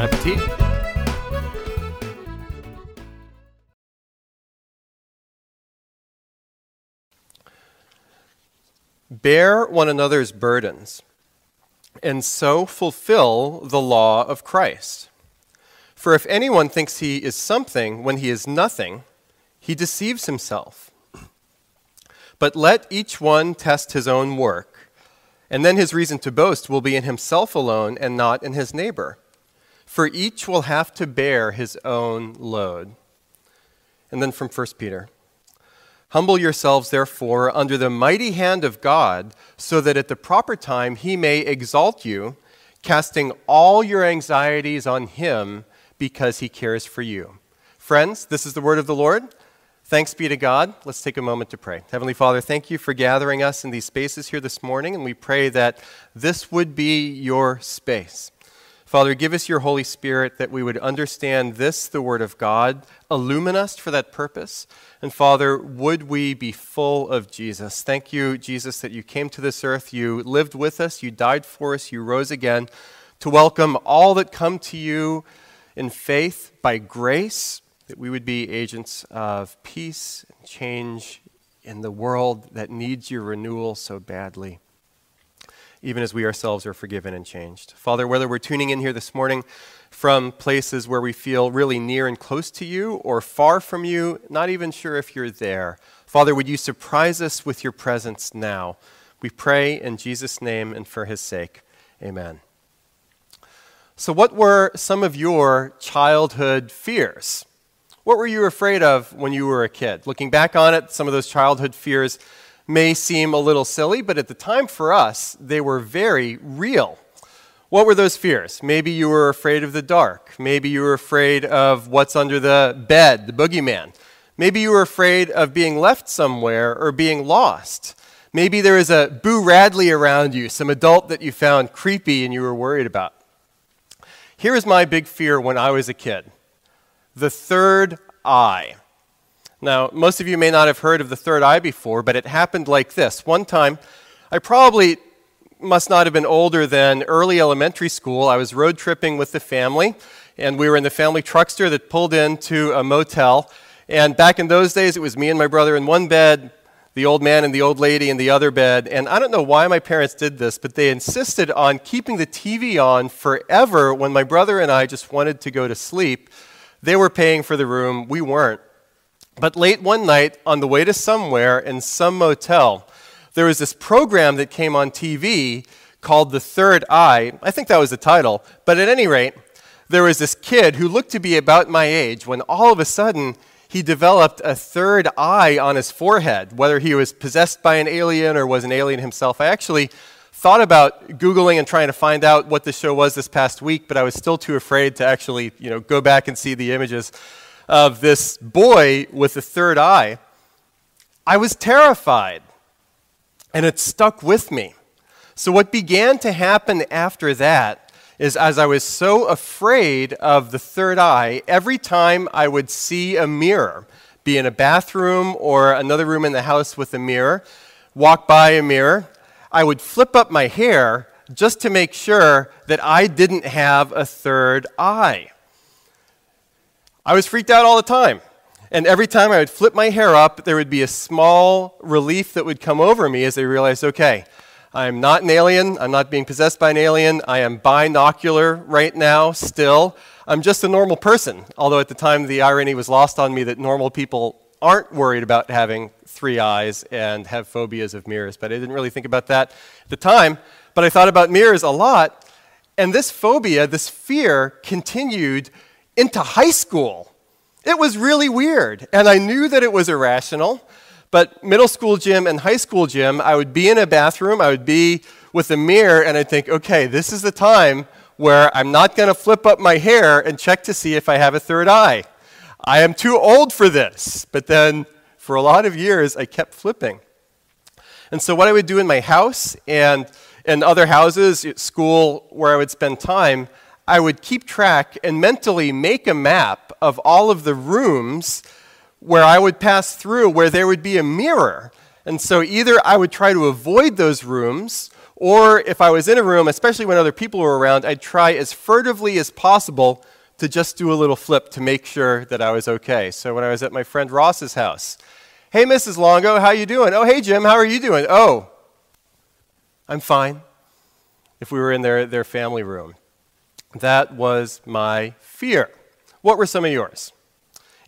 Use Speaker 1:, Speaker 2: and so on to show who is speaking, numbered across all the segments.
Speaker 1: Bon appetit! Bear one another's burdens, and so fulfill the law of Christ. For if anyone thinks he is something when he is nothing, he deceives himself. But let each one test his own work, and then his reason to boast will be in himself alone and not in his neighbor. For each will have to bear his own load. And then from 1 Peter Humble yourselves, therefore, under the mighty hand of God, so that at the proper time he may exalt you, casting all your anxieties on him because he cares for you. Friends, this is the word of the Lord. Thanks be to God. Let's take a moment to pray. Heavenly Father, thank you for gathering us in these spaces here this morning, and we pray that this would be your space. Father, give us your Holy Spirit that we would understand this, the Word of God, illumine us for that purpose. And Father, would we be full of Jesus? Thank you, Jesus, that you came to this earth, you lived with us, you died for us, you rose again to welcome all that come to you in faith by grace, that we would be agents of peace and change in the world that needs your renewal so badly, even as we ourselves are forgiven and changed. Father, whether we're tuning in here this morning from places where we feel really near and close to you or far from you, not even sure if you're there, Father, would you surprise us with your presence now? We pray in Jesus' name and for his sake. Amen. So, what were some of your childhood fears? What were you afraid of when you were a kid? Looking back on it, some of those childhood fears may seem a little silly, but at the time for us, they were very real. What were those fears? Maybe you were afraid of the dark. Maybe you were afraid of what's under the bed, the boogeyman. Maybe you were afraid of being left somewhere or being lost. Maybe there was a Boo Radley around you, some adult that you found creepy and you were worried about. Here is my big fear when I was a kid the third eye. Now, most of you may not have heard of the third eye before, but it happened like this. One time, I probably must not have been older than early elementary school. I was road tripping with the family, and we were in the family truckster that pulled into a motel. And back in those days, it was me and my brother in one bed, the old man and the old lady in the other bed. And I don't know why my parents did this, but they insisted on keeping the TV on forever when my brother and I just wanted to go to sleep. They were paying for the room, we weren't. But late one night, on the way to somewhere in some motel, there was this program that came on TV called The Third Eye. I think that was the title. But at any rate, there was this kid who looked to be about my age when all of a sudden he developed a third eye on his forehead, whether he was possessed by an alien or was an alien himself. I actually thought about Googling and trying to find out what the show was this past week, but I was still too afraid to actually you know, go back and see the images of this boy with a third eye. I was terrified, and it stuck with me. So, what began to happen after that is as I was so afraid of the third eye, every time I would see a mirror, be in a bathroom or another room in the house with a mirror, walk by a mirror, I would flip up my hair just to make sure that I didn't have a third eye. I was freaked out all the time. And every time I would flip my hair up, there would be a small relief that would come over me as I realized, okay, I'm not an alien. I'm not being possessed by an alien. I am binocular right now, still. I'm just a normal person. Although at the time, the irony was lost on me that normal people aren't worried about having three eyes and have phobias of mirrors. But I didn't really think about that at the time. But I thought about mirrors a lot. And this phobia, this fear, continued into high school. It was really weird. And I knew that it was irrational. But middle school gym and high school gym, I would be in a bathroom, I would be with a mirror, and I'd think, okay, this is the time where I'm not going to flip up my hair and check to see if I have a third eye. I am too old for this. But then for a lot of years, I kept flipping. And so, what I would do in my house and in other houses, school where I would spend time, I would keep track and mentally make a map of all of the rooms where I would pass through where there would be a mirror. And so, either I would try to avoid those rooms or if I was in a room, especially when other people were around, I'd try as furtively as possible to just do a little flip to make sure that I was okay. So when I was at my friend Ross's house, hey, Mrs. Longo, how you doing? Oh, hey, Jim, how are you doing? Oh, I'm fine. If we were in their, their family room. That was my fear. What were some of yours?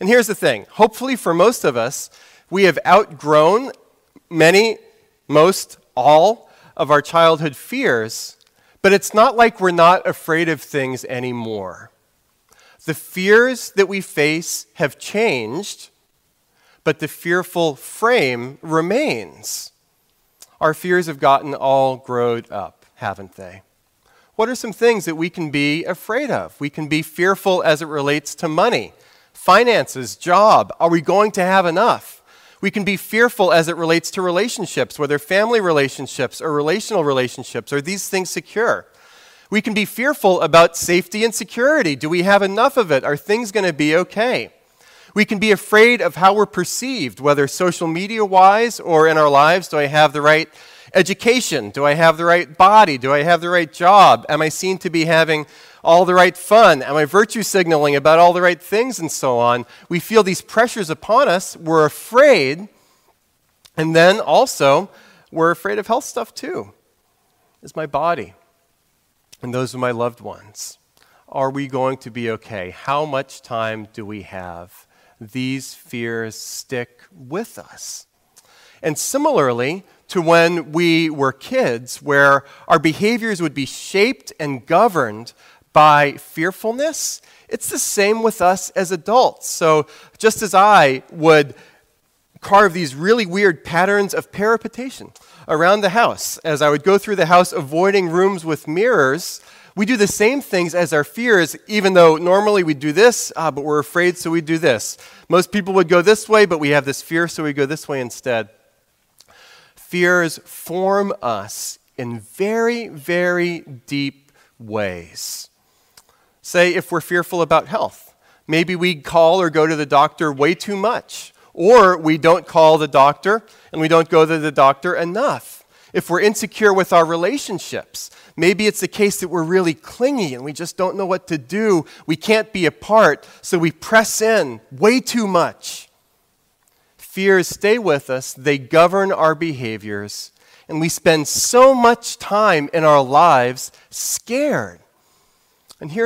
Speaker 1: And here's the thing hopefully, for most of us, we have outgrown many, most, all of our childhood fears, but it's not like we're not afraid of things anymore. The fears that we face have changed, but the fearful frame remains. Our fears have gotten all grown up, haven't they? What are some things that we can be afraid of? We can be fearful as it relates to money, finances, job. Are we going to have enough? We can be fearful as it relates to relationships, whether family relationships or relational relationships. Are these things secure? We can be fearful about safety and security. Do we have enough of it? Are things going to be okay? We can be afraid of how we're perceived, whether social media wise or in our lives. Do I have the right education? Do I have the right body? Do I have the right job? Am I seen to be having all the right fun? Am I virtue signaling about all the right things and so on? We feel these pressures upon us. We're afraid. And then also, we're afraid of health stuff too. Is my body and those of my loved ones? Are we going to be okay? How much time do we have? These fears stick with us. And similarly, to when we were kids, where our behaviors would be shaped and governed by fearfulness. It's the same with us as adults. So, just as I would carve these really weird patterns of parapetation around the house, as I would go through the house avoiding rooms with mirrors, we do the same things as our fears, even though normally we do this, ah, but we're afraid, so we do this. Most people would go this way, but we have this fear, so we go this way instead fears form us in very, very deep ways. Say, if we're fearful about health, maybe we call or go to the doctor way too much, or we don't call the doctor and we don't go to the doctor enough. If we're insecure with our relationships, maybe it's the case that we're really clingy and we just don't know what to do. We can't be apart, so we press in way too much fears stay with us, they govern our behaviors, and we spend so much time in our lives scared. And here